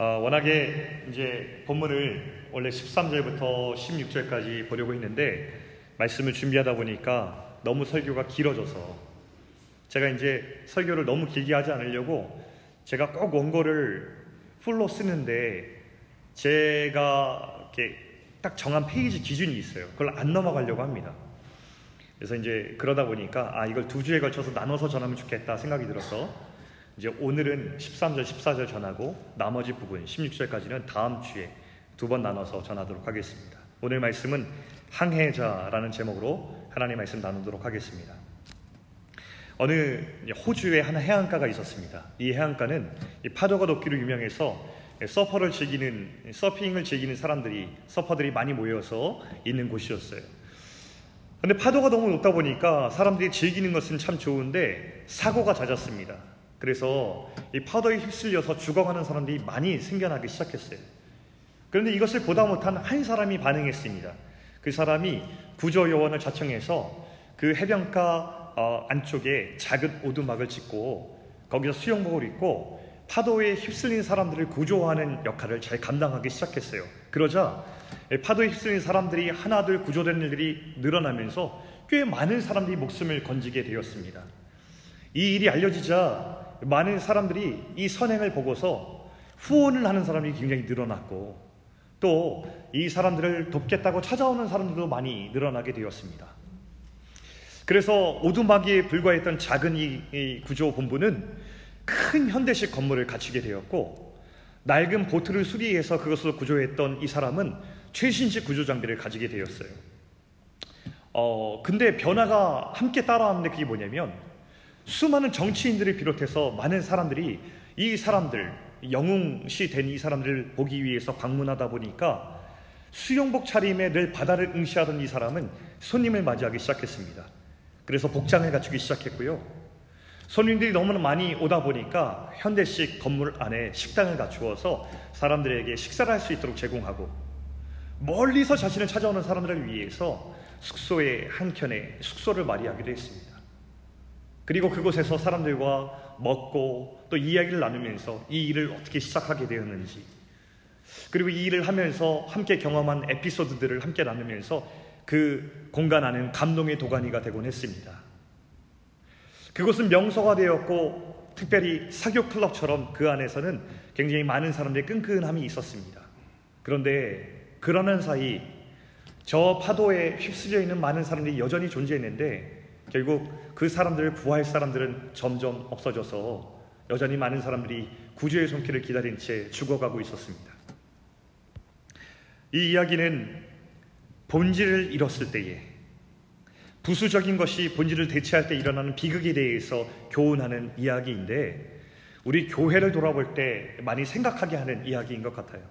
어, 워낙에 이제 본문을 원래 13절부터 16절까지 보려고 했는데 말씀을 준비하다 보니까 너무 설교가 길어져서 제가 이제 설교를 너무 길게 하지 않으려고 제가 꼭 원고를 풀로 쓰는데 제가 이렇게 딱 정한 페이지 기준이 있어요. 그걸 안 넘어가려고 합니다. 그래서 이제 그러다 보니까 아 이걸 두 주에 걸쳐서 나눠서 전하면 좋겠다 생각이 들어서 이제 오늘은 13절, 14절 전하고 나머지 부분 16절까지는 다음 주에 두 번 나눠서 전하도록 하겠습니다. 오늘 말씀은 항해자라는 제목으로 하나님 말씀 나누도록 하겠습니다. 어느 호주에 한 해안가가 있었습니다. 이 해안가는 파도가 높기로 유명해서 서퍼를 즐기는 서핑을 즐기는 사람들이 서퍼들이 많이 모여서 있는 곳이었어요. 근데 파도가 너무 높다 보니까 사람들이 즐기는 것은 참 좋은데 사고가 잦았습니다. 그래서 이 파도에 휩쓸려서 죽어가는 사람들이 많이 생겨나기 시작했어요. 그런데 이것을 보다 못한 한 사람이 반응했습니다. 그 사람이 구조 요원을 자청해서 그 해변가 어, 안쪽에 작은 오두막을 짓고 거기서 수영복을 입고 파도에 휩쓸린 사람들을 구조하는 역할을 잘 감당하기 시작했어요. 그러자 파도에 휩쓸린 사람들이 하나둘 구조된 일들이 늘어나면서 꽤 많은 사람들이 목숨을 건지게 되었습니다. 이 일이 알려지자 많은 사람들이 이 선행을 보고서 후원을 하는 사람이 굉장히 늘어났고 또 이 사람들을 돕겠다고 찾아오는 사람들도 많이 늘어나게 되었습니다. 그래서 오두막에 불과했던 작은 이, 구조 본부는 큰 현대식 건물을 갖추게 되었고 낡은 보트를 수리해서 그것을 구조했던 이 사람은 최신식 구조 장비를 가지게 되었어요. 어, 근데 변화가 함께 따라왔는데 그게 뭐냐면 수많은 정치인들을 비롯해서 많은 사람들이 이 사람들, 영웅시 된 이 사람들을 보기 위해서 방문하다 보니까 수영복 차림에 늘 바다를 응시하던 이 사람은 손님을 맞이하기 시작했습니다. 그래서 복장을 갖추기 시작했고요. 손님들이 너무나 많이 오다 보니까 현대식 건물 안에 식당을 갖추어서 사람들에게 식사를 할 수 있도록 제공하고 멀리서 자신을 찾아오는 사람들을 위해서 숙소의 한켠에 숙소를 마련하기도 했습니다. 그리고 그곳에서 사람들과 먹고 또 이야기를 나누면서 이 일을 어떻게 시작하게 되었는지 그리고 이 일을 하면서 함께 경험한 에피소드들을 함께 나누면서 그 공간 안은 감동의 도가니가 되곤 했습니다. 그곳은 명소가 되었고 특별히 사교 클럽처럼 그 안에서는 굉장히 많은 사람들의 끈끈함이 있었습니다. 그런데 그러는 사이 저 파도에 휩쓸려 있는 많은 사람들이 여전히 존재했는데 결국 그 사람들을 구할 사람들은 점점 없어져서 여전히 많은 사람들이 구주의 손길을 기다린 채 죽어가고 있었습니다. 이 이야기는 본질을 잃었을 때에 부수적인 것이 본질을 대체할 때 일어나는 비극에 대해서 교훈하는 이야기인데 우리 교회를 돌아볼 때 많이 생각하게 하는 이야기인 것 같아요.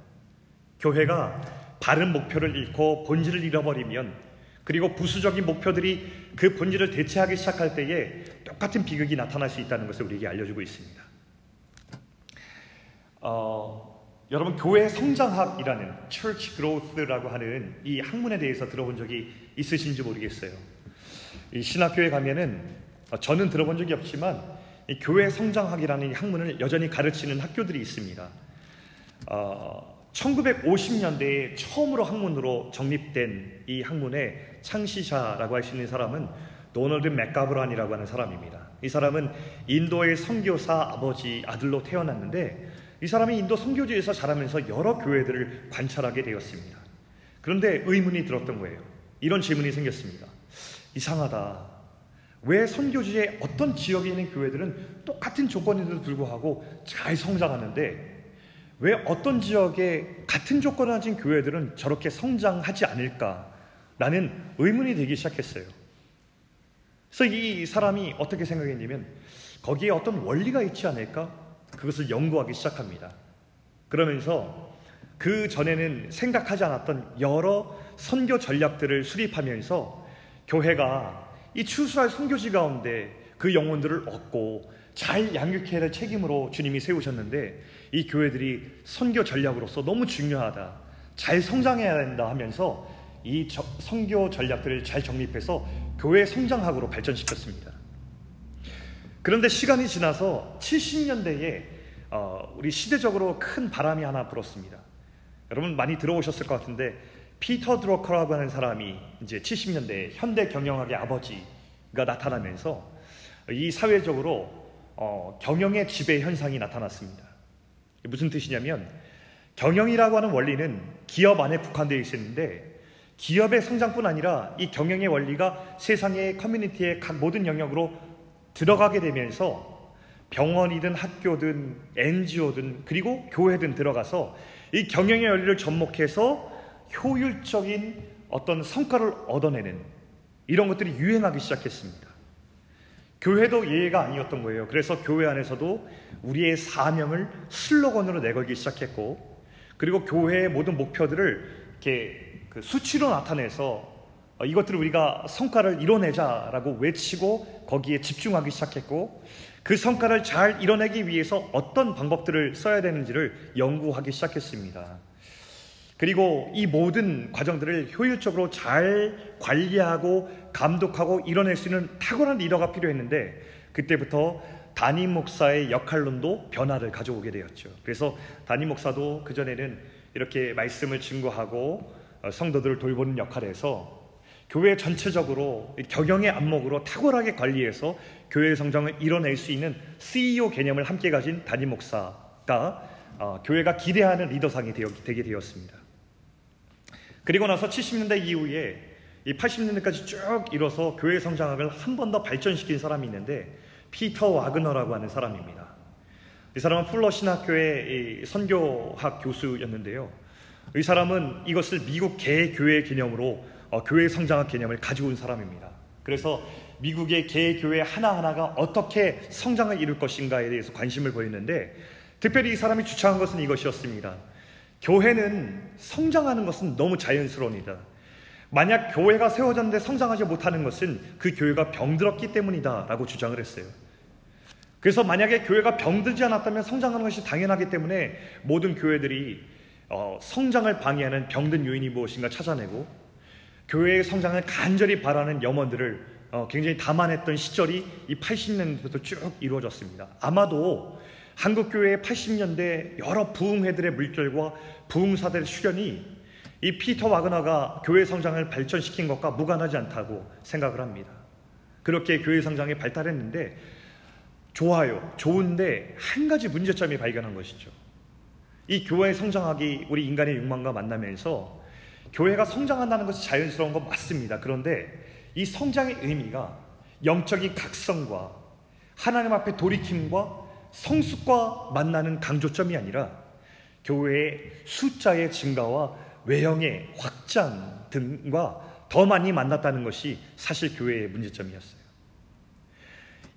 교회가 바른 목표를 잃고 본질을 잃어버리면 그리고 부수적인 목표들이 그 본질을 대체하기 시작할 때에 똑같은 비극이 나타날 수 있다는 것을 우리에게 알려주고 있습니다. 어, 여러분 교회 성장학이라는 Church Growth라고 하는 이 학문에 대해서 들어본 적이 있으신지 모르겠어요. 이 신학교에 가면은 어, 저는 들어본 적이 없지만 교회 성장학이라는 학문을 여전히 가르치는 학교들이 있습니다. 어, 1950년대에 처음으로 학문으로 정립된 이 학문의 창시자라고 할 수 있는 사람은 도널드 맥가브란이라고 하는 사람입니다. 이 사람은 인도의 선교사 아버지 아들로 태어났는데 이 사람이 인도 선교지에서 자라면서 여러 교회들을 관찰하게 되었습니다. 그런데 의문이 들었던 거예요. 이런 질문이 생겼습니다. 이상하다. 왜 선교지의 어떤 지역에 있는 교회들은 똑같은 조건인데도 불구하고 잘 성장하는데 왜 어떤 지역에 같은 조건을 가진 교회들은 저렇게 성장하지 않을까라는 의문이 되기 시작했어요. 그래서 이 사람이 어떻게 생각했냐면 거기에 어떤 원리가 있지 않을까? 그것을 연구하기 시작합니다. 그러면서 그 전에는 생각하지 않았던 여러 선교 전략들을 수립하면서 교회가 이 추수할 선교지 가운데 그 영혼들을 얻고 잘 양육해야 될 책임으로 주님이 세우셨는데 이 교회들이 선교 전략으로서 너무 중요하다. 잘 성장해야 된다 하면서 이 선교 전략들을 잘 정립해서 교회 성장학으로 발전시켰습니다. 그런데 시간이 지나서 70년대에 어, 우리 시대적으로 큰 바람이 하나 불었습니다. 여러분 많이 들어오셨을 것 같은데 피터 드로커라고 하는 사람이 이제 70년대 현대 경영학의 아버지가 나타나면서 이 사회적으로 어, 경영의 지배 현상이 나타났습니다. 무슨 뜻이냐면 경영이라고 하는 원리는 기업 안에 국한되어 있었는데 기업의 성장뿐 아니라 이 경영의 원리가 세상의 커뮤니티의 각 모든 영역으로 들어가게 되면서 병원이든 학교든 NGO든 그리고 교회든 들어가서 이 경영의 원리를 접목해서 효율적인 어떤 성과를 얻어내는 이런 것들이 유행하기 시작했습니다. 교회도 예외가 아니었던 거예요. 그래서 교회 안에서도 우리의 사명을 슬로건으로 내걸기 시작했고, 그리고 교회의 모든 목표들을 이렇게 그 수치로 나타내서 어, 이것들을 우리가 성과를 이뤄내자라고 외치고 거기에 집중하기 시작했고, 그 성과를 잘 이뤄내기 위해서 어떤 방법들을 써야 되는지를 연구하기 시작했습니다. 그리고 이 모든 과정들을 효율적으로 잘 관리하고 감독하고 이뤄낼 수 있는 탁월한 리더가 필요했는데 그때부터 담임 목사의 역할론도 변화를 가져오게 되었죠. 그래서 담임 목사도 그전에는 이렇게 말씀을 증거하고 어, 성도들을 돌보는 역할에서 교회 전체적으로 경영의 안목으로 탁월하게 관리해서 교회의 성장을 이뤄낼 수 있는 CEO 개념을 함께 가진 담임 목사가 어, 교회가 기대하는 리더상이 되게 되었습니다. 그리고 나서 70년대 이후에 이 80년대까지 쭉 이뤄서 교회 성장학을 한 번 더 발전시킨 사람이 있는데 피터 와그너라고 하는 사람입니다. 이 사람은 풀러 신학교의 선교학 교수였는데요. 이 사람은 이것을 미국 개교회 개념으로 어, 교회 성장학 개념을 가지고 온 사람입니다. 그래서 미국의 개교회 하나하나가 어떻게 성장을 이룰 것인가에 대해서 관심을 보였는데 특별히 이 사람이 주창한 것은 이것이었습니다. 교회는 성장하는 것은 너무 자연스러운 이다. 만약 교회가 세워졌는데 성장하지 못하는 것은 그 교회가 병들었기 때문이다. 라고 주장을 했어요. 그래서 만약에 교회가 병들지 않았다면 성장하는 것이 당연하기 때문에 모든 교회들이 어, 성장을 방해하는 병든 요인이 무엇인가 찾아내고 교회의 성장을 간절히 바라는 염원들을 어, 굉장히 담아냈던 시절이 이 80년대부터 쭉 이루어졌습니다. 아마도 한국 교회의 80년대 여러 부흥회들의 물결과 부흥사들의 출현이 이 피터 와그너가 교회 성장을 발전시킨 것과 무관하지 않다고 생각을 합니다. 그렇게 교회 성장이 발달했는데 좋아요, 좋은데 한 가지 문제점이 발견한 것이죠. 이 교회 성장하기 우리 인간의 욕망과 만나면서 교회가 성장한다는 것이 자연스러운 건 맞습니다. 그런데 이 성장의 의미가 영적인 각성과 하나님 앞에 돌이킴과 성숙과 만나는 강조점이 아니라 교회의 숫자의 증가와 외형의 확장 등과 더 많이 만났다는 것이 사실 교회의 문제점이었어요.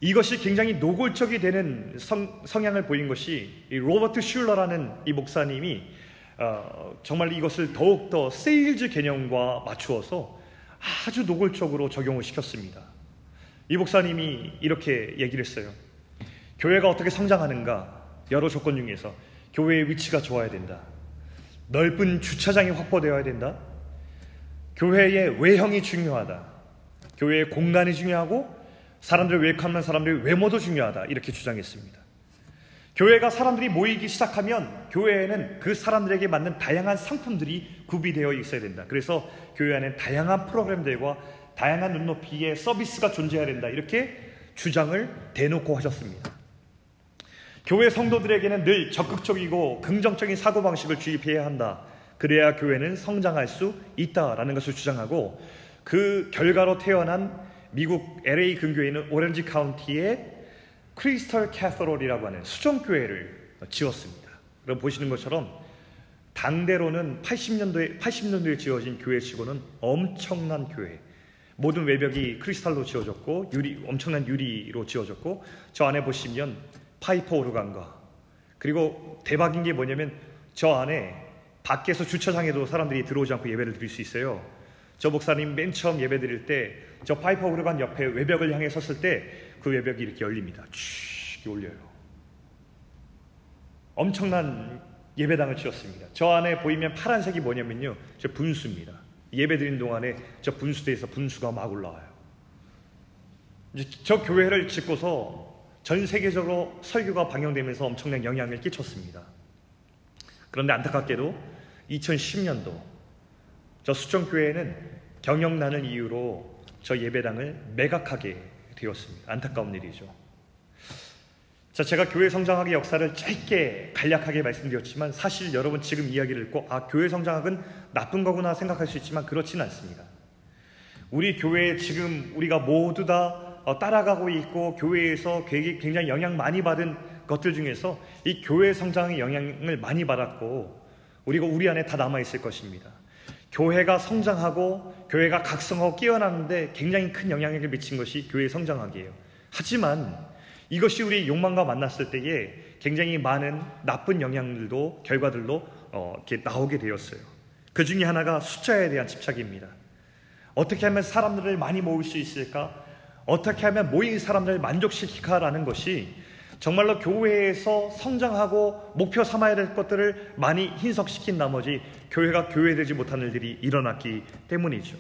이것이 굉장히 노골적이 되는 성, 성향을 보인 것이 이 로버트 슐러라는 이 목사님이 어, 정말 이것을 더욱더 세일즈 개념과 맞추어서 아주 노골적으로 적용을 시켰습니다. 이 목사님이 이렇게 얘기를 했어요. 교회가 어떻게 성장하는가? 여러 조건 중에서 교회의 위치가 좋아야 된다. 넓은 주차장이 확보되어야 된다. 교회의 외형이 중요하다. 교회의 공간이 중요하고 사람들을 웰컴하는 사람들의 외모도 중요하다. 이렇게 주장했습니다. 교회가 사람들이 모이기 시작하면 교회에는 그 사람들에게 맞는 다양한 상품들이 구비되어 있어야 된다. 그래서 교회 안에 다양한 프로그램들과 다양한 눈높이의 서비스가 존재해야 된다. 이렇게 주장을 대놓고 하셨습니다. 교회 성도들에게는 늘 적극적이고 긍정적인 사고방식을 주입해야 한다. 그래야 교회는 성장할 수 있다라는 것을 주장하고 그 결과로 태어난 미국 LA 근교에 있는 오렌지 카운티의 Crystal Cathedral이라고 하는 수정교회를 지었습니다. 그럼 보시는 것처럼 당대로는 80년도에 80년도에 지어진 교회치고는 엄청난 교회. 모든 외벽이 크리스탈로 지어졌고 유리 엄청난 유리로 지어졌고 저 안에 보시면 파이프 오르간과 그리고 대박인 게 뭐냐면 저 안에 밖에서 주차장에도 사람들이 들어오지 않고 예배를 드릴 수 있어요. 저 목사님 맨 처음 예배 드릴 때 저 파이프 오르간 옆에 외벽을 향해 섰을 때 그 외벽이 이렇게 열립니다. 쭉 올려요. 엄청난 예배당을 지었습니다. 저 안에 보이면 파란색이 뭐냐면요. 저 분수입니다. 예배 드린 동안에 저 분수대에서 분수가 막 올라와요. 이제 저 교회를 짓고서 전 세계적으로 설교가 방영되면서 엄청난 영향을 끼쳤습니다. 그런데 안타깝게도 2010년도 저 수정교회는 경영난을 이유로 저 예배당을 매각하게 되었습니다. 안타까운 일이죠. 자, 제가 교회 성장학의 역사를 짧게 간략하게 말씀드렸지만 사실 여러분 지금 이야기를 듣고 아, 교회 성장학은 나쁜 거구나 생각할 수 있지만 그렇지는 않습니다. 우리 교회에 지금 우리가 모두 다 어, 따라가고 있고 교회에서 굉장히 영향 많이 받은 것들 중에서 이 교회 성장의 영향을 많이 받았고 우리가 우리 안에 다 남아 있을 것입니다. 교회가 성장하고 교회가 각성하고 깨어나는데 굉장히 큰 영향력을 미친 것이 교회 성장학이에요. 하지만 이것이 우리 욕망과 만났을 때에 굉장히 많은 나쁜 영향들도 결과들도 어, 이렇게 나오게 되었어요. 그 중에 하나가 숫자에 대한 집착입니다. 어떻게 하면 사람들을 많이 모을 수 있을까? 어떻게 하면 모인 사람들을 만족시킬까라는 것이 정말로 교회에서 성장하고 목표 삼아야 될 것들을 많이 hin석시킨 나머지 교회가 교회되지 못한 일들이 일어났기 때문이죠.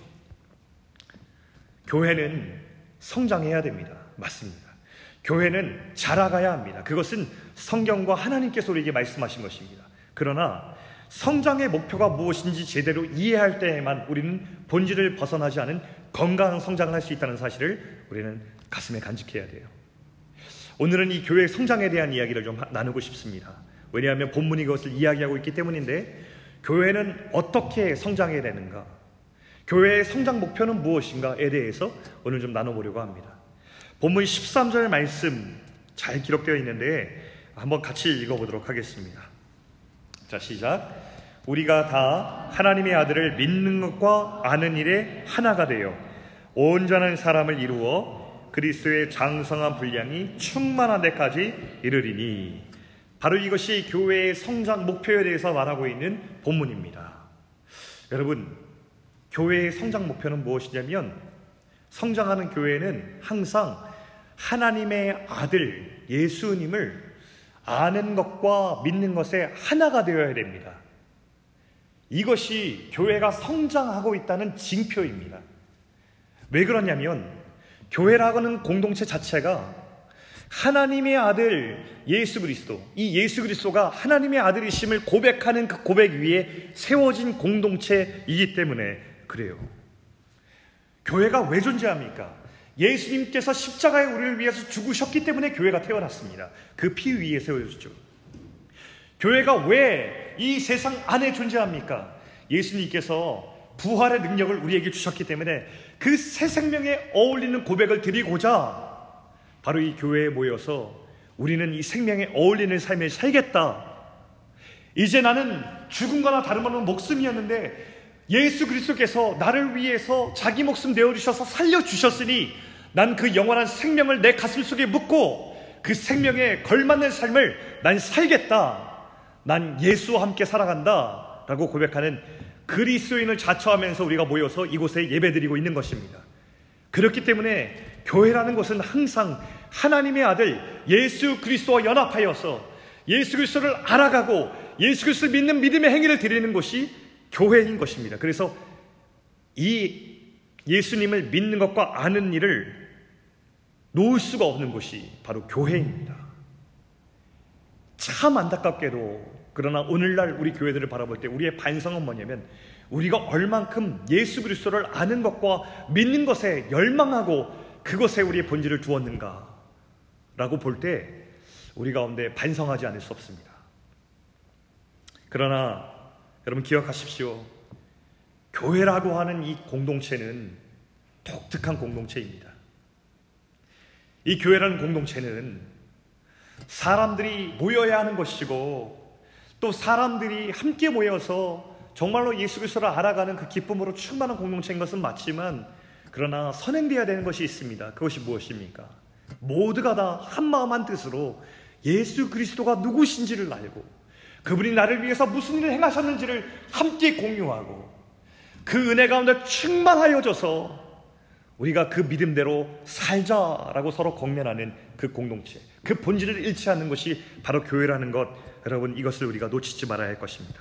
교회는 성장해야 됩니다. 맞습니다. 교회는 자라가야 합니다. 그것은 성경과 하나님께서 우리에게 말씀하신 것입니다. 그러나 성장의 목표가 무엇인지 제대로 이해할 때에만 우리는 본질을 벗어나지 않은 건강한 성장을 할 수 있다는 사실을 우리는 가슴에 간직해야 돼요. 오늘은 이 교회 성장에 대한 이야기를 좀 나누고 싶습니다. 왜냐하면 본문이 그것을 이야기하고 있기 때문인데 교회는 어떻게 성장해야 되는가? 교회의 성장 목표는 무엇인가에 대해서 오늘 좀 나눠보려고 합니다. 본문 13절 말씀 잘 기록되어 있는데 한번 같이 읽어보도록 하겠습니다. 자, 시작. 우리가 다 하나님의 아들을 믿는 것과 아는 일에 하나가 되어 온전한 사람을 이루어 그리스도의 장성한 분량이 충만한 데까지 이르리니 바로 이것이 교회의 성장 목표에 대해서 말하고 있는 본문입니다. 여러분, 교회의 성장 목표는 무엇이냐면 성장하는 교회는 항상 하나님의 아들 예수님을 아는 것과 믿는 것에 하나가 되어야 됩니다. 이것이 교회가 성장하고 있다는 징표입니다. 왜 그러냐면 교회라고는 공동체 자체가 하나님의 아들 예수 그리스도, 이 예수 그리스도가 하나님의 아들이심을 고백하는 그 고백 위에 세워진 공동체이기 때문에 그래요. 교회가 왜 존재합니까? 예수님께서 십자가에 우리를 위해서 죽으셨기 때문에 교회가 태어났습니다. 그 피 위에 세워졌죠. 교회가 왜 이 세상 안에 존재합니까? 예수님께서 부활의 능력을 우리에게 주셨기 때문에 그 새 생명에 어울리는 고백을 드리고자 바로 이 교회에 모여서 우리는 이 생명에 어울리는 삶을 살겠다. 이제 나는 죽음과나 다름없는 목숨이었는데 예수 그리스도께서 나를 위해서 자기 목숨 내어주셔서 살려주셨으니 난 그 영원한 생명을 내 가슴 속에 묻고 그 생명에 걸맞는 삶을 난 살겠다. 난 예수와 함께 살아간다. 라고 고백하는 그리스도인을 자처하면서 우리가 모여서 이곳에 예배드리고 있는 것입니다. 그렇기 때문에 교회라는 것은 항상 하나님의 아들 예수 그리스도와 연합하여서 예수 그리스도를 알아가고 예수 그리스도를 믿는 믿음의 행위를 드리는 것이 교회인 것입니다. 그래서 이 예수님을 믿는 것과 아는 일을 놓을 수가 없는 곳이 바로 교회입니다. 참 안타깝게도 그러나 오늘날 우리 교회들을 바라볼 때 우리의 반성은 뭐냐면 우리가 얼만큼 예수 그리스도를 아는 것과 믿는 것에 열망하고 그것에 우리의 본질을 두었는가 라고 볼 때 우리 가운데 반성하지 않을 수 없습니다. 그러나 여러분 기억하십시오. 교회라고 하는 이 공동체는 독특한 공동체입니다. 이 교회라는 공동체는 사람들이 모여야 하는 것이고 또 사람들이 함께 모여서 정말로 예수 그리스도를 알아가는 그 기쁨으로 충만한 공동체인 것은 맞지만 그러나 선행되어야 되는 것이 있습니다. 그것이 무엇입니까? 모두가 다 한 마음 한 뜻으로 예수 그리스도가 누구신지를 알고 그분이 나를 위해서 무슨 일을 행하셨는지를 함께 공유하고 그 은혜 가운데 충만하여져서 우리가 그 믿음대로 살자라고 서로 공면하는 그 공동체, 그 본질을 잃지 않는 것이 바로 교회라는 것, 여러분 이것을 우리가 놓치지 말아야 할 것입니다.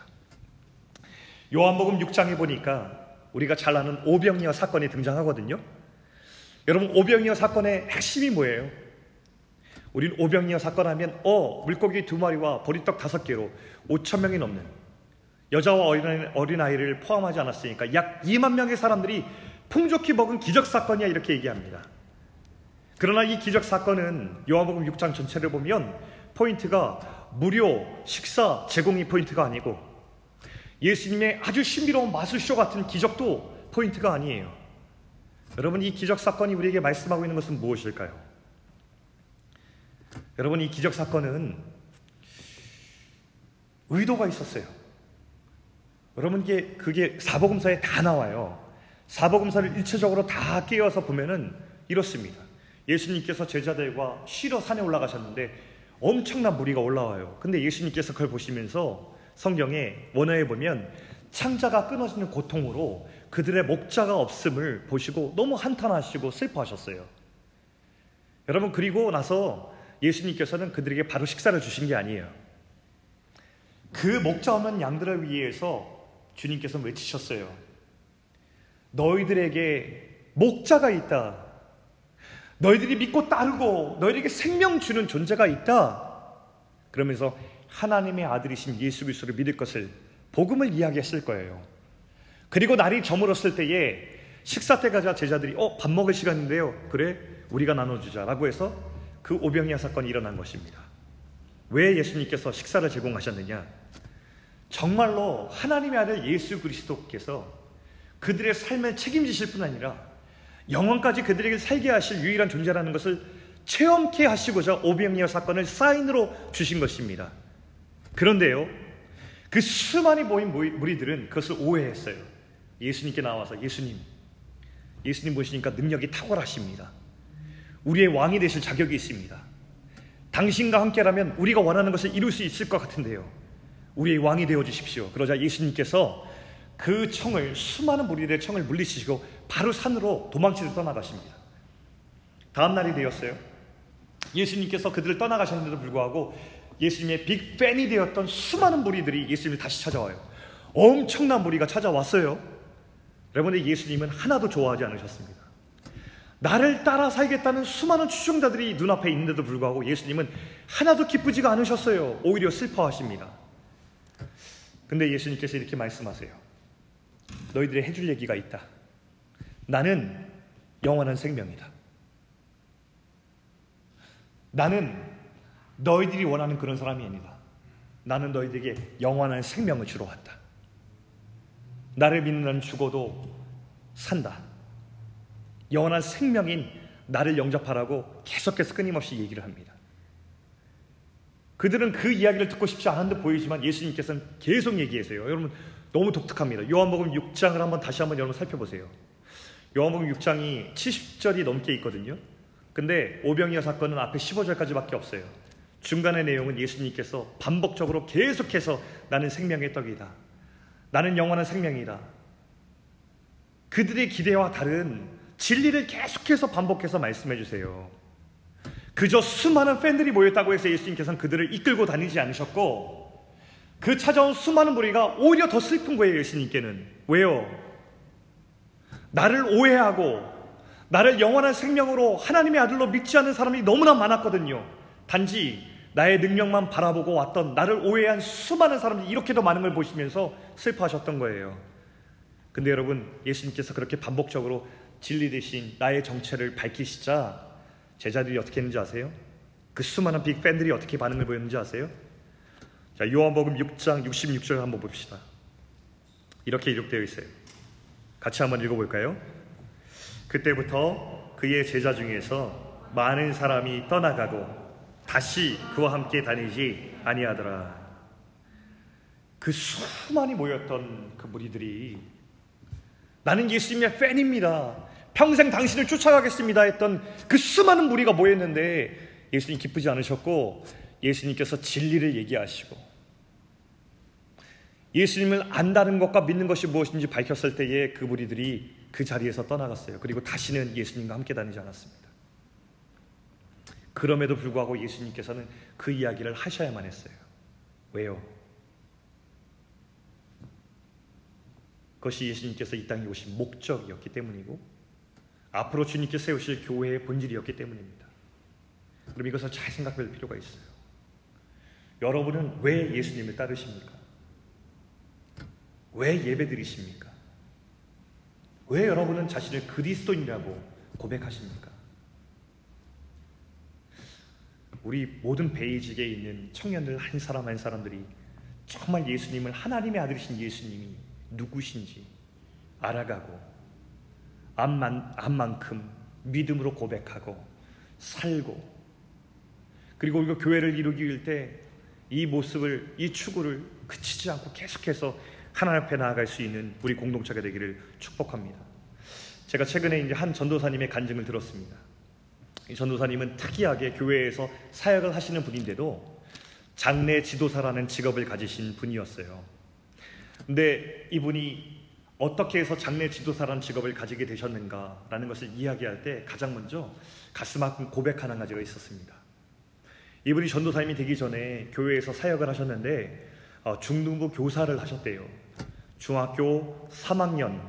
요한복음 6장에 보니까 우리가 잘 아는 오병이어 사건이 등장하거든요. 여러분 오병이어 사건의 핵심이 뭐예요? 우린 오병이어 사건 하면 어 물고기 두 마리와 보리떡 다섯 개로 5천 명이 넘는 여자와 어린아이, 를 포함하지 않았으니까 약 2만 명의 사람들이 풍족히 먹은 기적 사건이야 이렇게 얘기합니다. 그러나 이 기적 사건은 요한복음 6장 전체를 보면 포인트가 무료 식사 제공이 포인트가 아니고 예수님의 아주 신비로운 마술쇼 같은 기적도 포인트가 아니에요. 여러분 이 기적 사건이 우리에게 말씀하고 있는 것은 무엇일까요? 여러분 이 기적 사건은 의도가 있었어요. 여러분 게 그게 사복음서에 다 나와요. 사복음서를 일체적으로 다 깨어서 보면은 이렇습니다. 예수님께서 제자들과 쉬러 산에 올라가셨는데 엄청난 무리가 올라와요. 근데 예수님께서 그걸 보시면서 성경에 원어에 보면 창자가 끊어지는 고통으로 그들의 목자가 없음을 보시고 너무 한탄하시고 슬퍼하셨어요. 여러분 그리고 나서 예수님께서는 그들에게 바로 식사를 주신 게 아니에요. 그 목자 없는 양들을 위해서 주님께서 외치셨어요. 너희들에게 목자가 있다. 너희들이 믿고 따르고 너희에게 생명 주는 존재가 있다. 그러면서 하나님의 아들이신 예수 그리스도를 믿을 것을 복음을 이야기했을 거예요. 그리고 날이 저물었을 때에 식사 때 가자 제자들이 어 밥 먹을 시간인데요. 그래 우리가 나눠주자라고 해서 그 오병이어 사건이 일어난 것입니다. 왜 예수님께서 식사를 제공하셨느냐? 정말로 하나님의 아들 예수 그리스도께서 그들의 삶을 책임지실 뿐 아니라 영원까지 그들에게 살게 하실 유일한 존재라는 것을 체험케 하시고자 오병이어 사건을 사인으로 주신 것입니다. 그런데요, 그 수많이 모인 무리들은 그것을 오해했어요. 예수님께 나와서 예수님, 예수님 보시니까 능력이 탁월하십니다. 우리의 왕이 되실 자격이 있습니다. 당신과 함께라면 우리가 원하는 것을 이룰 수 있을 것 같은데요. 우리의 왕이 되어 주십시오. 그러자 예수님께서 그 청을 수많은 무리들의 청을 물리치시고 바로 산으로 도망치듯 떠나가십니다. 다음 날이 되었어요. 예수님께서 그들을 떠나가셨는데도 불구하고 예수님의 빅팬이 되었던 수많은 무리들이 예수님을 다시 찾아와요. 엄청난 무리가 찾아왔어요. 여러분의 예수님은 하나도 좋아하지 않으셨습니다. 나를 따라 살겠다는 수많은 추종자들이 눈앞에 있는데도 불구하고 예수님은 하나도 기쁘지가 않으셨어요. 오히려 슬퍼하십니다. 근데 예수님께서 이렇게 말씀하세요. 너희들이 해줄 얘기가 있다. 나는 영원한 생명이다. 나는 너희들이 원하는 그런 사람이 아니다. 나는 너희들에게 영원한 생명을 주러 왔다. 나를 믿는 자는 죽어도 산다. 영원한 생명인 나를 영접하라고 계속해서 끊임없이 얘기를 합니다. 그들은 그 이야기를 듣고 싶지 않은 듯 보이지만 예수님께서는 계속 얘기하세요. 여러분 너무 독특합니다. 요한복음 6장을 한번 다시 한번 여러분 살펴보세요. 요한복음 6장이 70절이 넘게 있거든요. 근데 오병이어 사건은 앞에 15절까지밖에 없어요. 중간의 내용은 예수님께서 반복적으로 계속해서 나는 생명의 떡이다. 나는 영원한 생명이다. 그들의 기대와 다른 진리를 계속해서 반복해서 말씀해 주세요. 그저 수많은 팬들이 모였다고 해서 예수님께서는 그들을 이끌고 다니지 않으셨고 그 찾아온 수많은 무리가 오히려 더 슬픈 거예요, 예수님께는. 왜요? 나를 오해하고 나를 영원한 생명으로 하나님의 아들로 믿지 않는 사람이 너무나 많았거든요. 단지 나의 능력만 바라보고 왔던 나를 오해한 수많은 사람들이 이렇게 도 많은 걸 보시면서 슬퍼하셨던 거예요. 근데 여러분, 예수님께서 그렇게 반복적으로 진리 대신 나의 정체를 밝히시자 제자들이 어떻게 했는지 아세요? 그 수많은 빅팬들이 어떻게 반응을 보였는지 아세요? 자, 요한복음 6장 66절 한번 봅시다. 이렇게 기록되어 있어요. 같이 한번 읽어볼까요? 그때부터 그의 제자 중에서 많은 사람이 떠나가고 다시 그와 함께 다니지 아니하더라. 그 수많이 모였던 그 무리들이 나는 예수님의 팬입니다. 평생 당신을 쫓아가겠습니다 했던 그 수많은 무리가 모였는데 예수님 기쁘지 않으셨고 예수님께서 진리를 얘기하시고 예수님을 안다는 것과 믿는 것이 무엇인지 밝혔을 때에 그 무리들이 그 자리에서 떠나갔어요. 그리고 다시는 예수님과 함께 다니지 않았습니다. 그럼에도 불구하고 예수님께서는 그 이야기를 하셔야만 했어요. 왜요? 그것이 예수님께서 이 땅에 오신 목적이었기 때문이고 앞으로 주님께 세우실 교회의 본질이었기 때문입니다. 그럼 이것을 잘 생각할 필요가 있어요. 여러분은 왜 예수님을 따르십니까? 왜 예배 드리십니까? 왜 여러분은 자신을 그리스도인이라고 고백하십니까? 우리 모든 베이직에 있는 청년들 한 사람 한 사람들이 정말 예수님을 하나님의 아들이신 예수님이 누구신지 알아가고 암만, 암만큼 믿음으로 고백하고 살고 그리고 이거 교회를 이루기 위해 때 이 모습을 이 추구를 그치지 않고 계속해서 하나님 앞에 나아갈 수 있는 우리 공동체가 되기를 축복합니다. 제가 최근에 이제 한 전도사님의 간증을 들었습니다. 이 전도사님은 특이하게 교회에서 사역을 하시는 분인데도 장례 지도사라는 직업을 가지신 분이었어요. 근데 이분이 어떻게 해서 장례 지도사라는 직업을 가지게 되셨는가라는 것을 이야기할 때 가장 먼저 가슴 아픈 고백 하나 가지고 있었습니다. 이분이 전도사님이 되기 전에 교회에서 사역을 하셨는데 어, 중등부 교사를 하셨대요. 중학교 3학년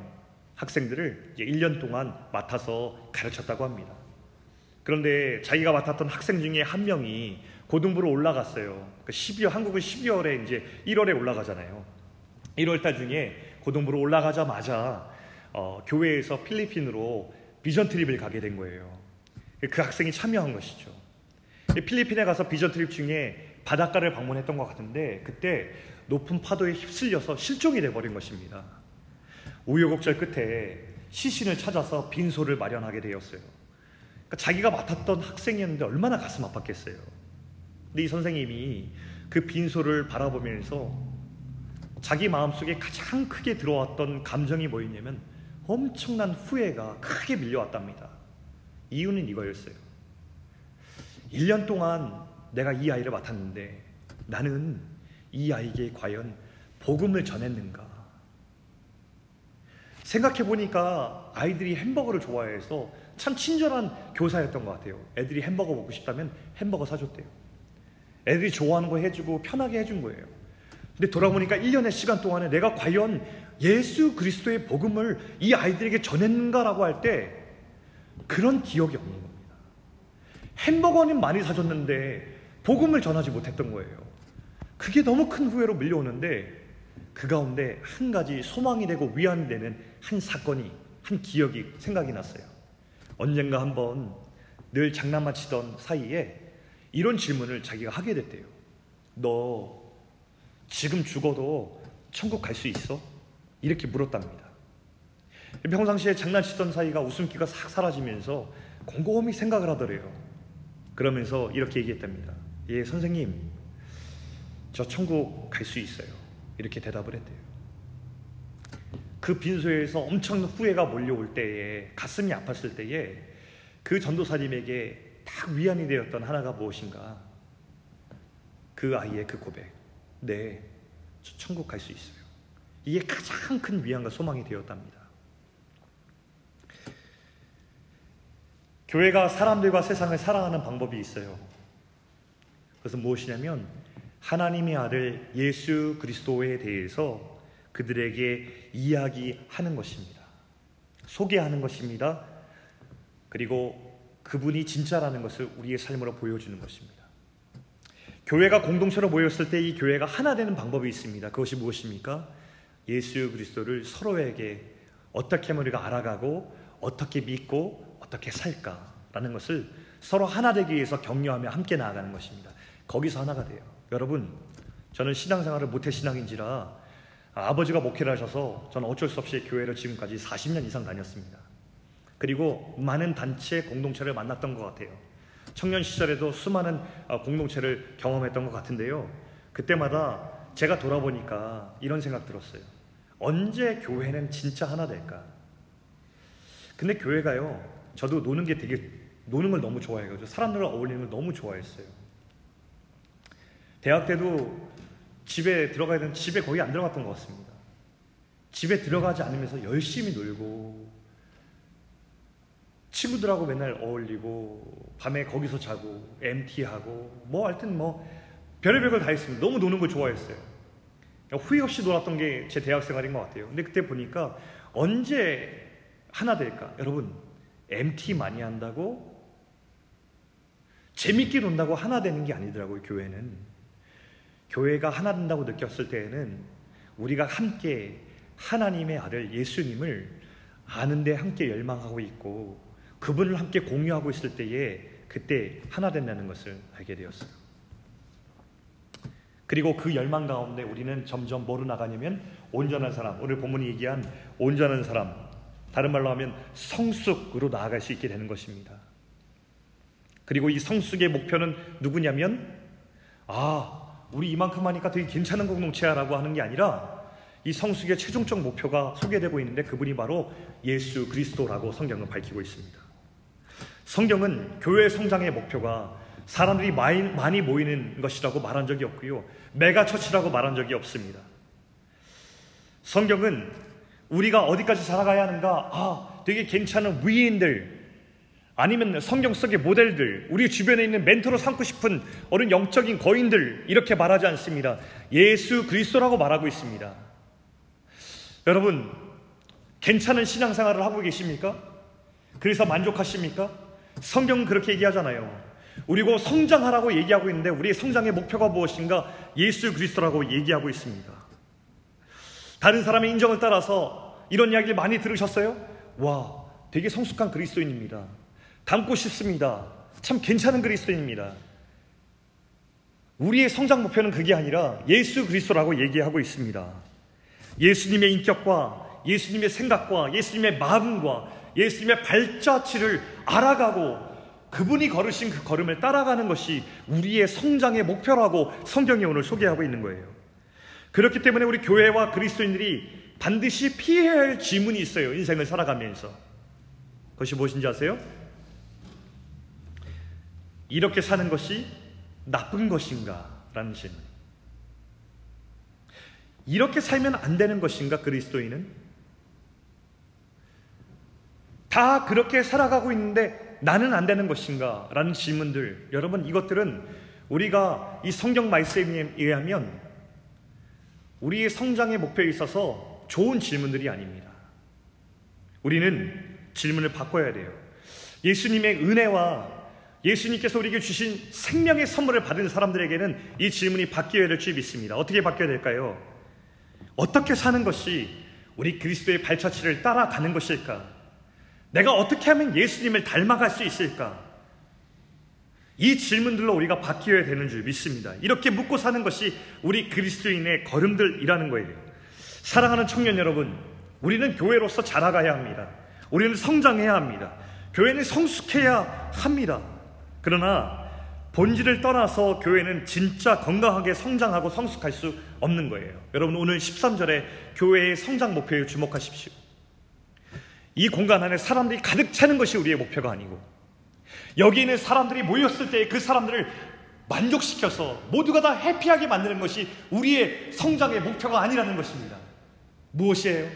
학생들을 1년 동안 맡아서 가르쳤다고 합니다. 그런데 자기가 맡았던 학생 중에 한 명이 고등부로 올라갔어요. 12월 그 한국은 12월에 이제 1월에 올라가잖아요. 1월 달 중에 고등부로 올라가자마자 어, 교회에서 필리핀으로 비전 트립을 가게 된 거예요. 그 학생이 참여한 것이죠. 필리핀에 가서 비전 트립 중에 바닷가를 방문했던 것 같은데 그때 높은 파도에 휩쓸려서 실종이 돼버린 것입니다. 우여곡절 끝에 시신을 찾아서 빈소를 마련하게 되었어요. 그러니까 자기가 맡았던 학생이었는데 얼마나 가슴 아팠겠어요. 근데 이 선생님이 그 빈소를 바라보면서 자기 마음속에 가장 크게 들어왔던 감정이 뭐였냐면 엄청난 후회가 크게 밀려왔답니다. 이유는 이거였어요. 1년 동안 내가 이 아이를 맡았는데 나는 이 아이에게 과연 복음을 전했는가? 생각해 보니까 아이들이 햄버거를 좋아해서 참 친절한 교사였던 것 같아요. 애들이 햄버거 먹고 싶다면 햄버거 사줬대요. 애들이 좋아하는 거 해주고 편하게 해준 거예요. 근데 돌아보니까 1년의 시간 동안에 내가 과연 예수 그리스도의 복음을 이 아이들에게 전했는가라고 할 때 그런 기억이 없는 겁니다. 햄버거는 많이 사줬는데 복음을 전하지 못했던 거예요. 그게 너무 큰 후회로 밀려오는데 그 가운데 한 가지 소망이 되고 위안이 되는 한 사건이 한 기억이 생각이 났어요. 언젠가 한번 늘 장난만 치던 사이에 이런 질문을 자기가 하게 됐대요. 너 지금 죽어도 천국 갈 수 있어? 이렇게 물었답니다. 평상시에 장난치던 사이가 웃음기가 싹 사라지면서 곰곰이 생각을 하더래요. 그러면서 이렇게 얘기했답니다. 예, 선생님, 저 천국 갈 수 있어요. 이렇게 대답을 했대요. 그 빈소에서 엄청난 후회가 몰려올 때에 가슴이 아팠을 때에 그 전도사님에게 딱 위안이 되었던 하나가 무엇인가? 그 아이의 그 고백. 네, 저 천국 갈 수 있어요. 이게 가장 큰 위안과 소망이 되었답니다. 교회가 사람들과 세상을 사랑하는 방법이 있어요. 그것은 무엇이냐면 하나님의 아들 예수 그리스도에 대해서 그들에게 이야기하는 것입니다. 소개하는 것입니다. 그리고 그분이 진짜라는 것을 우리의 삶으로 보여주는 것입니다. 교회가 공동체로 모였을 때 이 교회가 하나 되는 방법이 있습니다. 그것이 무엇입니까? 예수 그리스도를 서로에게 어떻게 우리가 알아가고 어떻게 믿고 어떻게 살까라는 것을 서로 하나 되기 위해서 격려하며 함께 나아가는 것입니다. 거기서 하나가 돼요. 여러분, 저는 신앙생활을 모태 신앙인지라 아버지가 목회를 하셔서 저는 어쩔 수 없이 교회를 지금까지 40년 이상 다녔습니다. 그리고 많은 단체 공동체를 만났던 것 같아요. 청년 시절에도 수많은 어, 공동체를 경험했던 것 같은데요. 그때마다 제가 돌아보니까 이런 생각 들었어요. 언제 교회는 진짜 하나 될까? 근데 교회가요, 저도 노는 게 되게, 노는 걸 너무 좋아해가지고, 사람들과 어울리는 걸 너무 좋아했어요. 대학 때도 집에 들어가야 되는 집에 거의 안 들어갔던 것 같습니다. 집에 들어가지 않으면서 열심히 놀고, 친구들하고 맨날 어울리고, 밤에 거기서 자고, MT하고, 뭐 하여튼 뭐, 별의별 걸 다 했습니다. 너무 노는 걸 좋아했어요. 후회 없이 놀았던 게 제 대학 생활인 것 같아요. 근데 그때 보니까 언제 하나 될까? 여러분, MT 많이 한다고 재밌게 논다고 하나 되는 게 아니더라고요, 교회는. 교회가 하나 된다고 느꼈을 때에는 우리가 함께 하나님의 아들 예수님을 아는데 함께 열망하고 있고 그분을 함께 공유하고 있을 때에 그때 하나 된다는 것을 알게 되었어요. 그리고 그 열망 가운데 우리는 점점 뭐로 나가냐면 온전한 사람, 오늘 본문이 얘기한 온전한 사람, 다른 말로 하면 성숙으로 나아갈 수 있게 되는 것입니다. 그리고 이 성숙의 목표는 누구냐면 아, 우리 이만큼 하니까 되게 괜찮은 공동체야라고 하는 게 아니라 이 성숙의 최종적 목표가 소개되고 있는데 그분이 바로 예수 그리스도라고 성경은 밝히고 있습니다. 성경은 교회 성장의 목표가 사람들이 많이 모이는 것이라고 말한 적이 없고요. megachurch라고 말한 적이 없습니다. 성경은 우리가 어디까지 살아가야 하는가? 아, 되게 괜찮은 위인들, 아니면 성경 속의 모델들, 우리 주변에 있는 멘토로 삼고 싶은 어른 영적인 거인들, 이렇게 말하지 않습니다. 예수 그리스도라고 말하고 있습니다. 여러분, 괜찮은 신앙생활을 하고 계십니까? 그래서 만족하십니까? 성경은 그렇게 얘기하잖아요. 우리고 성장하라고 얘기하고 있는데 우리의 성장의 목표가 무엇인가? 예수 그리스도라고 얘기하고 있습니다. 다른 사람의 인정을 따라서 이런 이야기를 많이 들으셨어요? 와, 되게 성숙한 그리스도인입니다. 닮고 싶습니다. 참 괜찮은 그리스도인입니다. 우리의 성장 목표는 그게 아니라 예수 그리스도라고 얘기하고 있습니다. 예수님의 인격과 예수님의 생각과 예수님의 마음과 예수님의 발자취를 알아가고 그분이 걸으신 그 걸음을 따라가는 것이 우리의 성장의 목표라고 성경이 오늘 소개하고 있는 거예요. 그렇기 때문에 우리 교회와 그리스도인들이 반드시 피해야 할 질문이 있어요. 인생을 살아가면서. 그것이 무엇인지 아세요? 이렇게 사는 것이 나쁜 것인가? 라는 질문. 이렇게 살면 안 되는 것인가, 그리스도인은? 다 그렇게 살아가고 있는데 나는 안 되는 것인가? 라는 질문들. 여러분, 이것들은 우리가 이 성경 말씀에 의하면 우리의 성장의 목표에 있어서 좋은 질문들이 아닙니다. 우리는 질문을 바꿔야 돼요. 예수님의 은혜와 예수님께서 우리에게 주신 생명의 선물을 받은 사람들에게는 이 질문이 바뀌어야 될 줄 믿습니다. 어떻게 바뀌어야 될까요? 어떻게 사는 것이 우리 그리스도의 발자취를 따라가는 것일까? 내가 어떻게 하면 예수님을 닮아갈 수 있을까? 이 질문들로 우리가 바뀌어야 되는 줄 믿습니다. 이렇게 묻고 사는 것이 우리 그리스도인의 걸음들이라는 거예요. 사랑하는 청년 여러분, 우리는 교회로서 자라가야 합니다. 우리는 성장해야 합니다. 교회는 성숙해야 합니다. 그러나 본질을 떠나서 교회는 진짜 건강하게 성장하고 성숙할 수 없는 거예요. 여러분 오늘 13절에 교회의 성장 목표에 주목하십시오. 이 공간 안에 사람들이 가득 차는 것이 우리의 목표가 아니고 여기 있는 사람들이 모였을 때 그 사람들을 만족시켜서 모두가 다 해피하게 만드는 것이 우리의 성장의 목표가 아니라는 것입니다. 무엇이에요?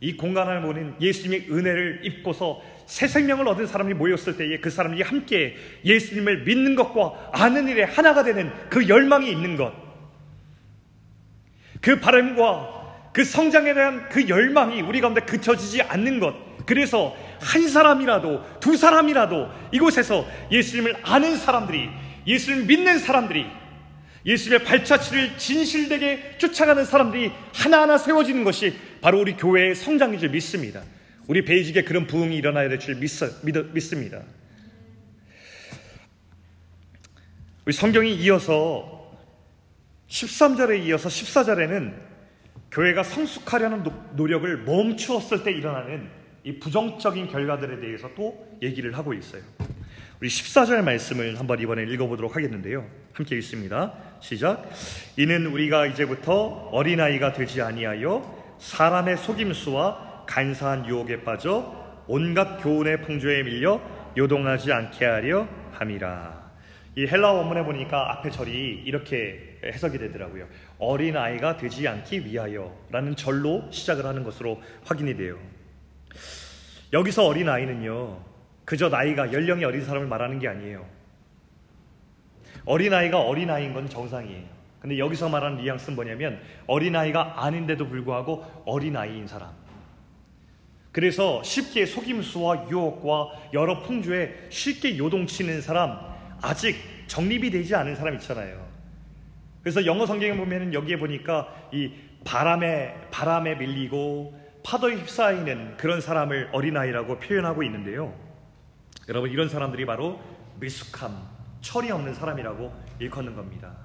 이 공간 안에 모인 예수님의 은혜를 입고서 새 생명을 얻은 사람이 모였을 때에 그 사람이 함께 예수님을 믿는 것과 아는 일에 하나가 되는 그 열망이 있는 것. 그 바람과 그 성장에 대한 그 열망이 우리 가운데 그쳐지지 않는 것. 그래서 한 사람이라도 두 사람이라도 이곳에서 예수님을 아는 사람들이 예수님을 믿는 사람들이 예수님의 발자취를 진실되게 쫓아가는 사람들이 하나하나 세워지는 것이 바로 우리 교회의 성장인 줄 믿습니다. 우리 베이직에 그런 부흥이 일어나야 될 줄 믿습니다. 우리 성경이 이어서 13절에 이어서 14절에는 교회가 성숙하려는 노력을 멈추었을 때 일어나는 이 부정적인 결과들에 대해서 또 얘기를 하고 있어요. 우리 14절 말씀을 한번 이번에 읽어보도록 하겠는데요. 함께 읽습니다. 시작. 이는 우리가 이제부터 어린아이가 되지 아니하여 사람의 속임수와 간사한 유혹에 빠져 온갖 교훈의 풍조에 밀려 요동하지 않게 하려 함이라. 이 헬라 원문에 보니까 앞에 절이 이렇게 해석이 되더라고요. 어린 아이가 되지 않기 위하여라는 절로 시작을 하는 것으로 확인이 돼요. 여기서 어린 아이는요, 그저 나이가 연령이 어린 사람을 말하는 게 아니에요. 어린 아이가 어린 아이인 건 정상이에요. 근데 여기서 말하는 뉘앙스는 뭐냐면 어린 아이가 아닌데도 불구하고 어린 아이인 사람. 그래서 쉽게 속임수와 유혹과 여러 풍조에 쉽게 요동치는 사람, 아직 정립이 되지 않은 사람 있잖아요. 그래서 영어 성경에 보면은 여기에 보니까 이 바람에 바람에 밀리고 파도에 휩싸이는 그런 사람을 어린아이라고 표현하고 있는데요. 여러분 이런 사람들이 바로 미숙함, 철이 없는 사람이라고 일컫는 겁니다.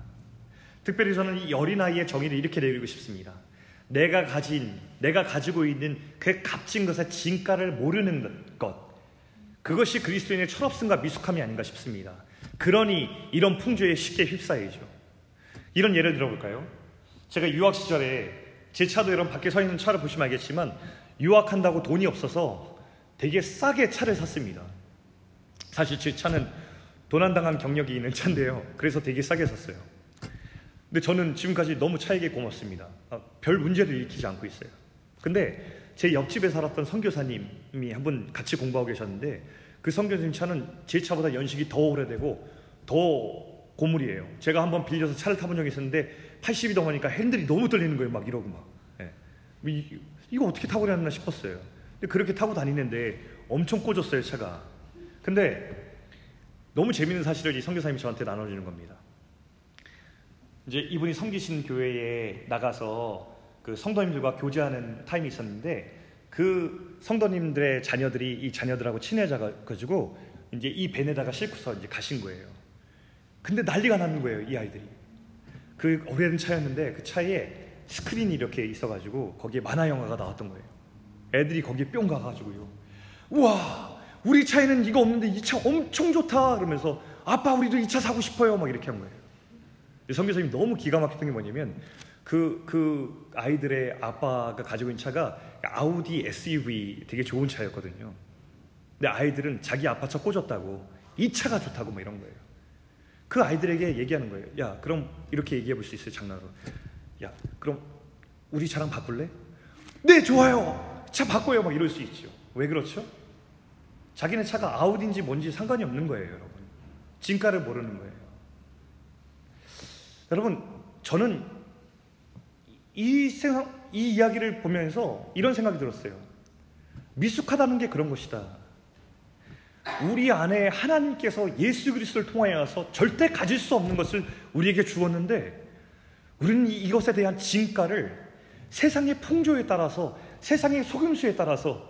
특별히 저는 이 어린아이의 정의를 이렇게 내리고 싶습니다. 내가 가진, 내가 가지고 있는 그 값진 것의 진가를 모르는 것. 그것이 그리스도인의 철없음과 미숙함이 아닌가 싶습니다. 그러니 이런 풍조에 쉽게 휩싸이죠. 이런 예를 들어볼까요? 제가 유학 시절에 제 차도 이런 밖에 서 있는 차를 보시면 알겠지만 유학한다고 돈이 없어서 되게 싸게 차를 샀습니다. 사실 제 차는 도난당한 경력이 있는 차인데요. 그래서 되게 싸게 샀어요. 근데 저는 지금까지 너무 차에게 고맙습니다. 아, 별 문제를 일으키지 않고 있어요. 근데 제 옆집에 살았던 선교사님이 한 분 같이 공부하고 계셨는데 그 선교사님 차는 제 차보다 연식이 더 오래되고 더 고물이에요. 제가 한번 빌려서 차를 타본 적이 있었는데 80이 넘으니까 핸들이 너무 떨리는 거예요. 막 이러고 막. 예. 이, 이거 어떻게 타고 다녔나 싶었어요. 근데 그렇게 타고 다니는데 엄청 꽂았어요, 차가. 근데 너무 재밌는 사실을 이 선교사님이 저한테 나눠주는 겁니다. 이제 이분이 섬기신 교회에 나가서 그 성도님들과 교제하는 타임이 있었는데 그 성도님들의 자녀들이 이 자녀들하고 친해져 가지고 이제 이 벤에다가 싣고서 이제 가신 거예요. 근데 난리가 나는 거예요, 이 아이들이. 그 오래된 차였는데 그 차에 스크린이 이렇게 있어가지고 거기에 만화 영화가 나왔던 거예요. 애들이 거기에 뿅 가가지고요. 우와, 우리 차에는 이거 없는데 이 차 엄청 좋다. 그러면서 아빠 우리도 이 차 사고 싶어요. 막 이렇게 한 거예요. 성교사님이 너무 기가 막혔던 게 뭐냐면 그, 그 아이들의 아빠가 가지고 있는 차가 아우디 SUV 되게 좋은 차였거든요. 근데 아이들은 자기 아빠 차 꽂았다고 이 차가 좋다고 뭐 이런 거예요. 그 아이들에게 얘기하는 거예요. 야, 그럼 이렇게 얘기해 볼 수 있어요, 장난으로. 야, 그럼 우리 차랑 바꿀래? 네, 좋아요. 차 바꿔요. 막 이럴 수 있죠. 왜 그렇죠? 자기네 차가 아우디인지 뭔지 상관이 없는 거예요, 여러분. 진가를 모르는 거예요. 여러분, 저는 이 생각, 이 이야기를 보면서 이런 생각이 들었어요. 미숙하다는 게 그런 것이다. 우리 안에 하나님께서 예수 그리스도를 통하여서 절대 가질 수 없는 것을 우리에게 주었는데 우리는 이것에 대한 진가를 세상의 풍조에 따라서 세상의 속임수에 따라서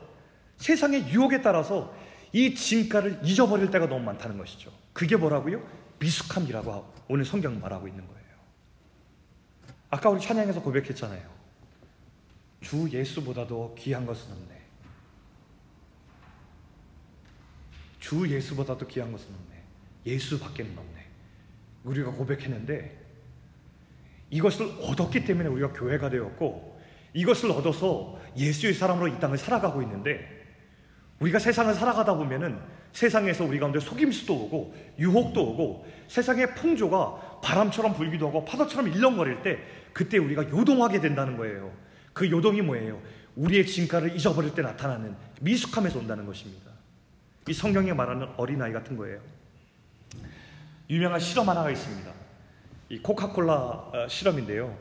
세상의 유혹에 따라서 이 진가를 잊어버릴 때가 너무 많다는 것이죠. 그게 뭐라고요? 미숙함이라고 오늘 성경 말하고 있는 거예요. 아까 우리 찬양에서 고백했잖아요. 주 예수보다도 귀한 것은 없네. 주 예수보다도 귀한 것은 없네. 예수밖에는 없네. 우리가 고백했는데 이것을 얻었기 때문에 우리가 교회가 되었고 이것을 얻어서 예수의 사람으로 이 땅을 살아가고 있는데 우리가 세상을 살아가다 보면은 세상에서 우리 가운데 속임수도 오고 유혹도 오고 세상의 풍조가 바람처럼 불기도 하고 파도처럼 일렁거릴 때 그때 우리가 요동하게 된다는 거예요. 그 요동이 뭐예요? 우리의 진가를 잊어버릴 때 나타나는 미숙함에서 온다는 것입니다. 이 성경에 말하는 어린아이 같은 거예요. 유명한 실험 하나가 있습니다. 이 코카콜라 어, 실험인데요.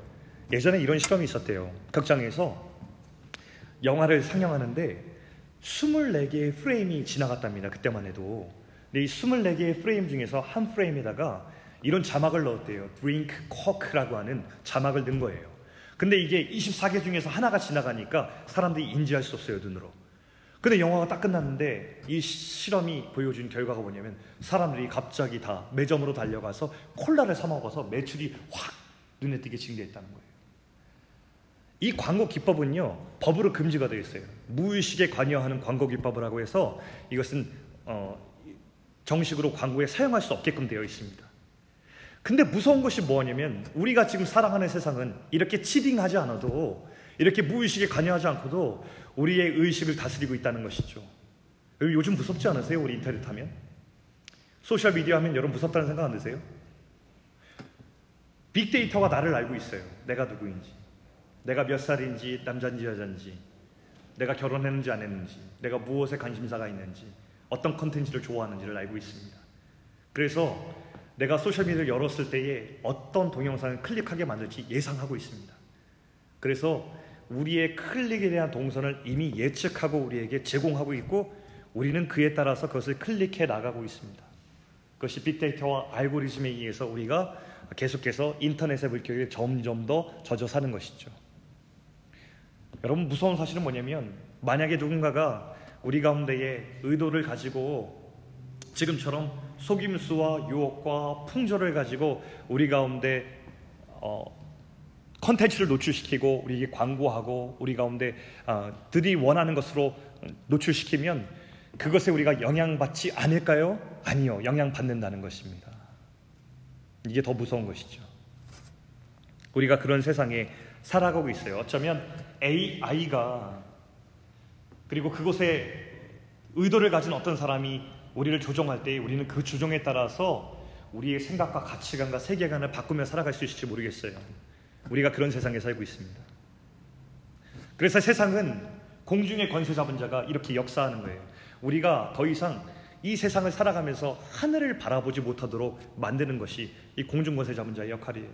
예전에 이런 실험이 있었대요. 극장에서 영화를 상영하는데 24개의 프레임이 지나갔답니다. 그때만 해도. 근데 이 24개의 프레임 중에서 한 프레임에다가 이런 자막을 넣었대요. drink coke라고 하는 자막을 넣은 거예요. 근데 이게 24개 중에서 하나가 지나가니까 사람들이 인지할 수 없어요, 눈으로. 근데 영화가 딱 끝났는데 이 실험이 보여준 결과가 뭐냐면 사람들이 갑자기 다 매점으로 달려가서 콜라를 사 먹어서 매출이 확 눈에 띄게 증대했다는 거예요. 이 광고 기법은요 법으로 금지가 되어 있어요. 무의식에 관여하는 광고 기법이라고 해서 이것은 어, 정식으로 광고에 사용할 수 없게끔 되어 있습니다. 근데 무서운 것이 뭐냐면 우리가 지금 살아가는 세상은 이렇게 치딩하지 않아도 이렇게 무의식에 관여하지 않고도 우리의 의식을 다스리고 있다는 것이죠. 요즘 무섭지 않으세요? 우리 인터넷 하면? 소셜 미디어 하면 여러분 무섭다는 생각 안 드세요? 빅데이터가 나를 알고 있어요. 내가 누구인지. 내가 몇 살인지, 남자인지 여자인지. 내가 결혼했는지 안 했는지. 내가 무엇에 관심사가 있는지. 어떤 컨텐츠를 좋아하는지를 알고 있습니다. 그래서 내가 소셜 미디어를 열었을 때에 어떤 동영상을 클릭하게 만들지 예상하고 있습니다. 그래서 우리의 클릭에 대한 동선을 이미 예측하고 우리에게 제공하고 있고 우리는 그에 따라서 그것을 클릭해 나가고 있습니다. 그것이 빅데이터와 알고리즘에 의해서 우리가 계속해서 인터넷의 물결에 점점 더 젖어 사는 것이죠. 여러분 무서운 사실은 뭐냐면 만약에 누군가가 우리 가운데에 의도를 가지고 지금처럼 속임수와 유혹과 풍조를 가지고 우리 가운데 어, 컨텐츠를 노출시키고 우리에게 광고하고 우리 가운데 어, 들이 원하는 것으로 노출시키면 그것에 우리가 영향받지 않을까요? 아니요. 영향받는다는 것입니다. 이게 더 무서운 것이죠. 우리가 그런 세상에 살아가고 있어요. 어쩌면 AI가 그리고 그곳에 의도를 가진 어떤 사람이 우리를 조종할 때 우리는 그 조종에 따라서 우리의 생각과 가치관과 세계관을 바꾸며 살아갈 수 있을지 모르겠어요. 우리가 그런 세상에 살고 있습니다. 그래서 세상은 공중의 권세 잡은 자가 이렇게 역사하는 거예요. 우리가 더 이상 이 세상을 살아가면서 하늘을 바라보지 못하도록 만드는 것이 이 공중 권세 잡은 자의 역할이에요.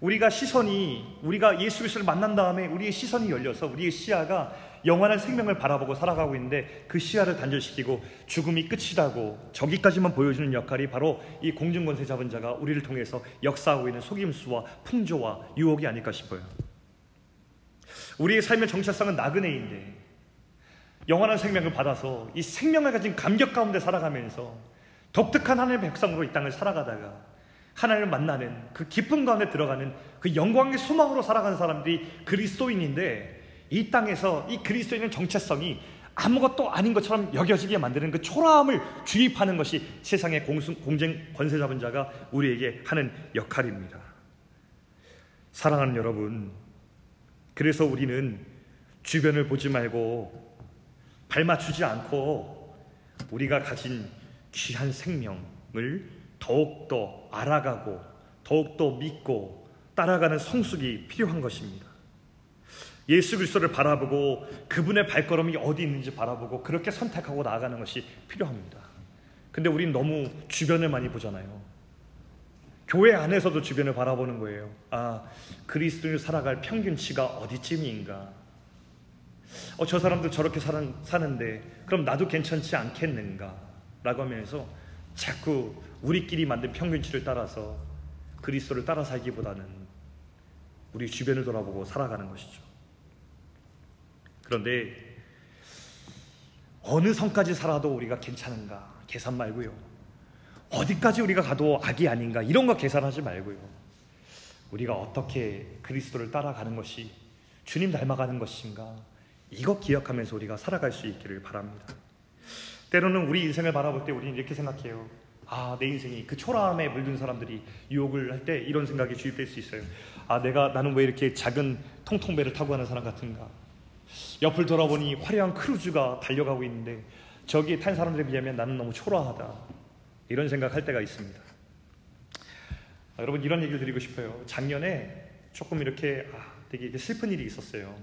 우리가 시선이 우리가 예수 그리스도를 만난 다음에 우리의 시선이 열려서 우리의 시야가 영원한 생명을 바라보고 살아가고 있는데 그 시야를 단절시키고 죽음이 끝이라고 저기까지만 보여주는 역할이 바로 이 공중권세 잡은 자가 우리를 통해서 역사하고 있는 속임수와 풍조와 유혹이 아닐까 싶어요. 우리의 삶의 정체성은 나그네인데 영원한 생명을 받아서 이 생명을 가진 감격 가운데 살아가면서 독특한 하나님의 백성으로 이 땅을 살아가다가 하나님을 만나는 그 기쁨 가운데 들어가는 그 영광의 소망으로 살아가는 사람들이 그리스도인인데 이 땅에서 이 그리스도인의 정체성이 아무것도 아닌 것처럼 여겨지게 만드는 그 초라함을 주입하는 것이 세상의 공쟁 권세 잡은 자가 우리에게 하는 역할입니다. 사랑하는 여러분, 그래서 우리는 주변을 보지 말고 발맞추지 않고 우리가 가진 귀한 생명을 더욱더 알아가고 더욱더 믿고 따라가는 성숙이 필요한 것입니다. 예수 그리스도를 바라보고 그분의 발걸음이 어디 있는지 바라보고 그렇게 선택하고 나아가는 것이 필요합니다. 근데 우린 너무 주변을 많이 보잖아요. 교회 안에서도 주변을 바라보는 거예요. 아, 그리스도를 살아갈 평균치가 어디쯤인가? 어, 저 사람도 저렇게 사는, 사는데 그럼 나도 괜찮지 않겠는가? 라고 하면서 자꾸 우리끼리 만든 평균치를 따라서 그리스도를 따라 살기보다는 우리 주변을 돌아보고 살아가는 것이죠. 그런데 어느 선까지 살아도 우리가 괜찮은가 계산 말고요. 어디까지 우리가 가도 악이 아닌가 이런 거 계산하지 말고요. 우리가 어떻게 그리스도를 따라가는 것이 주님 닮아가는 것인가 이거 기억하면서 우리가 살아갈 수 있기를 바랍니다. 때로는 우리 인생을 바라볼 때 우리는 이렇게 생각해요. 아, 내 인생이 그 초라함에 물든 사람들이 유혹을 할 때 이런 생각이 주입될 수 있어요. 아, 내가 나는 왜 이렇게 작은 통통배를 타고 가는 사람 같은가? 옆을 돌아보니 화려한 크루즈가 달려가고 있는데 저기에 탄 사람들에 비하면 나는 너무 초라하다. 이런 생각할 때가 있습니다. 아, 여러분 이런 얘기를 드리고 싶어요. 작년에 조금 이렇게 아, 되게 슬픈 일이 있었어요.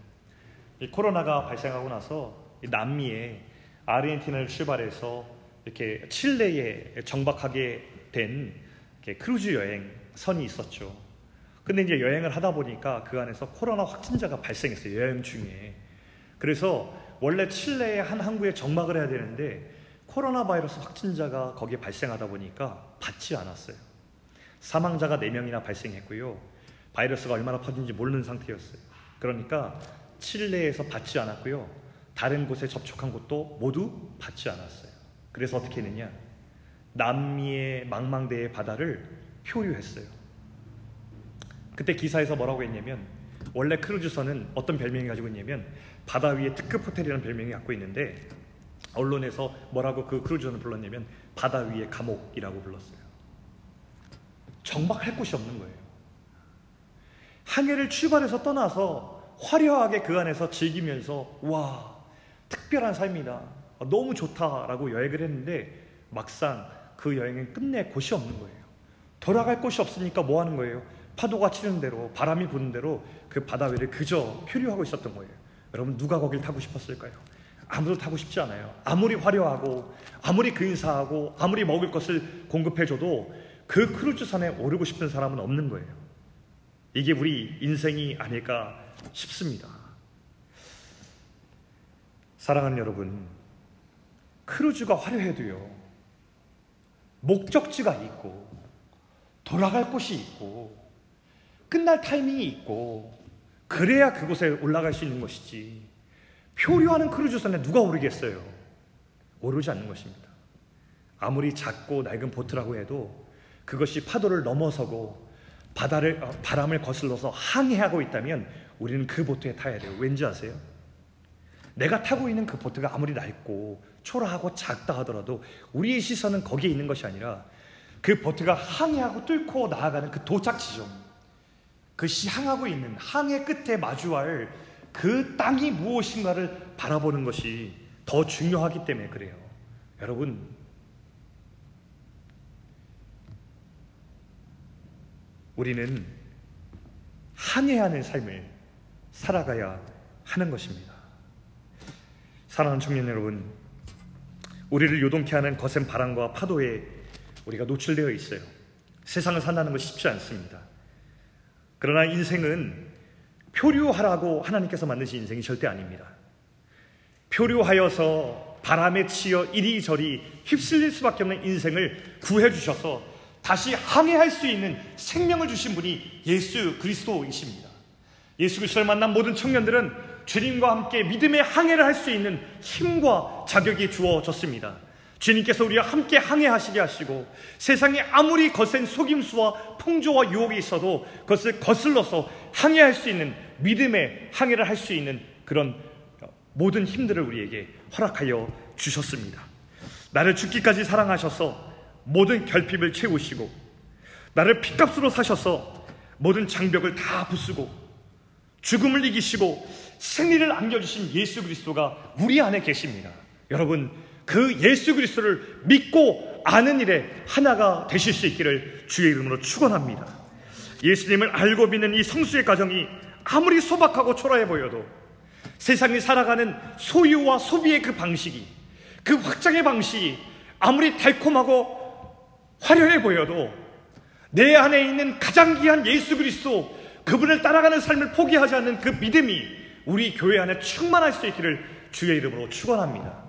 코로나가 발생하고 나서 남미에 아르헨티나를 출발해서 이렇게 칠레에 정박하게 된 크루즈 여행 선이 있었죠. 근데 이제 여행을 하다 보니까 그 안에서 코로나 확진자가 발생했어요. 여행 중에. 그래서 원래 칠레의 한 항구에 정막을 해야 되는데 코로나 바이러스 확진자가 거기에 발생하다 보니까 받지 않았어요. 사망자가 4명이나 발생했고요. 바이러스가 얼마나 퍼진지 모르는 상태였어요. 그러니까 칠레에서 받지 않았고요. 다른 곳에 접촉한 곳도 모두 받지 않았어요. 그래서 어떻게 했느냐? 남미의 망망대해 바다를 표류했어요. 그때 기사에서 뭐라고 했냐면 원래 크루즈선은 어떤 별명이 가지고 있냐면 바다 위에 특급 호텔이라는 별명이 갖고 있는데 언론에서 뭐라고 그 크루즈선을 불렀냐면 바다 위의 감옥이라고 불렀어요. 정박할 곳이 없는 거예요. 항해를 출발해서 떠나서 화려하게 그 안에서 즐기면서 와 특별한 삶이다 너무 좋다라고 여행을 했는데 막상 그 여행은 끝내 곳이 없는 거예요. 돌아갈 곳이 없으니까 뭐 하는 거예요? 파도가 치는 대로 바람이 부는 대로 그 바다 위를 그저 표류하고 있었던 거예요. 여러분 누가 거길 타고 싶었을까요? 아무도 타고 싶지 않아요. 아무리 화려하고 아무리 근사하고 아무리 먹을 것을 공급해줘도 그 크루즈선에 오르고 싶은 사람은 없는 거예요. 이게 우리 인생이 아닐까 싶습니다. 사랑하는 여러분, 크루즈가 화려해도요. 목적지가 있고 돌아갈 곳이 있고 끝날 타이밍이 있고 그래야 그곳에 올라갈 수 있는 것이지 표류하는 크루즈선에 누가 오르겠어요? 오르지 않는 것입니다. 아무리 작고 낡은 보트라고 해도 그것이 파도를 넘어서고 바다를 어, 바람을 거슬러서 항해하고 있다면 우리는 그 보트에 타야 돼요. 왠지 아세요? 내가 타고 있는 그 보트가 아무리 낡고 초라하고 작다 하더라도 우리의 시선은 거기에 있는 것이 아니라 그 보트가 항해하고 뚫고 나아가는 그 도착 지점, 그 향하고 있는 항해 끝에 마주할 그 땅이 무엇인가를 바라보는 것이 더 중요하기 때문에 그래요. 여러분, 우리는 항해하는 삶을 살아가야 하는 것입니다. 사랑하는 청년 여러분, 우리를 요동케 하는 거센 바람과 파도에 우리가 노출되어 있어요. 세상을 산다는 것이 쉽지 않습니다. 그러나 인생은 표류하라고 하나님께서 만드신 인생이 절대 아닙니다. 표류하여서 바람에 치여 이리저리 휩쓸릴 수밖에 없는 인생을 구해 주셔서 다시 항해할 수 있는 생명을 주신 분이 예수 그리스도이십니다. 예수 그리스도를 만난 모든 청년들은 주님과 함께 믿음의 항해를 할 수 있는 힘과 자격이 주어졌습니다. 주님께서 우리와 함께 항해하시게 하시고 세상에 아무리 거센 속임수와 풍조와 유혹이 있어도 그것을 거슬러서 항해할 수 있는 믿음의 항해를 할 수 있는 그런 모든 힘들을 우리에게 허락하여 주셨습니다. 나를 죽기까지 사랑하셔서 모든 결핍을 채우시고 나를 피값으로 사셔서 모든 장벽을 다 부수고 죽음을 이기시고 승리를 안겨주신 예수 그리스도가 우리 안에 계십니다. 여러분 그 예수 그리스도를 믿고 아는 일에 하나가 되실 수 있기를 주의 이름으로 축원합니다. 예수님을 알고 믿는 이 성수의 가정이 아무리 소박하고 초라해 보여도 세상이 살아가는 소유와 소비의 그 방식이 그 확장의 방식이 아무리 달콤하고 화려해 보여도 내 안에 있는 가장 귀한 예수 그리스도 그분을 따라가는 삶을 포기하지 않는 그 믿음이 우리 교회 안에 충만할 수 있기를 주의 이름으로 축원합니다.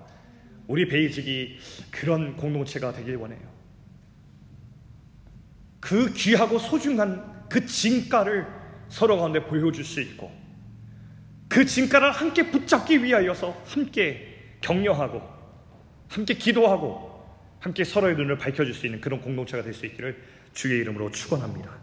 우리 베이직이 그런 공동체가 되길 원해요. 그 귀하고 소중한 그 진가를 서로 가운데 보여줄 수 있고 그 진가를 함께 붙잡기 위하여서 함께 격려하고 함께 기도하고 함께 서로의 눈을 밝혀줄 수 있는 그런 공동체가 될 수 있기를 주의 이름으로 축원합니다.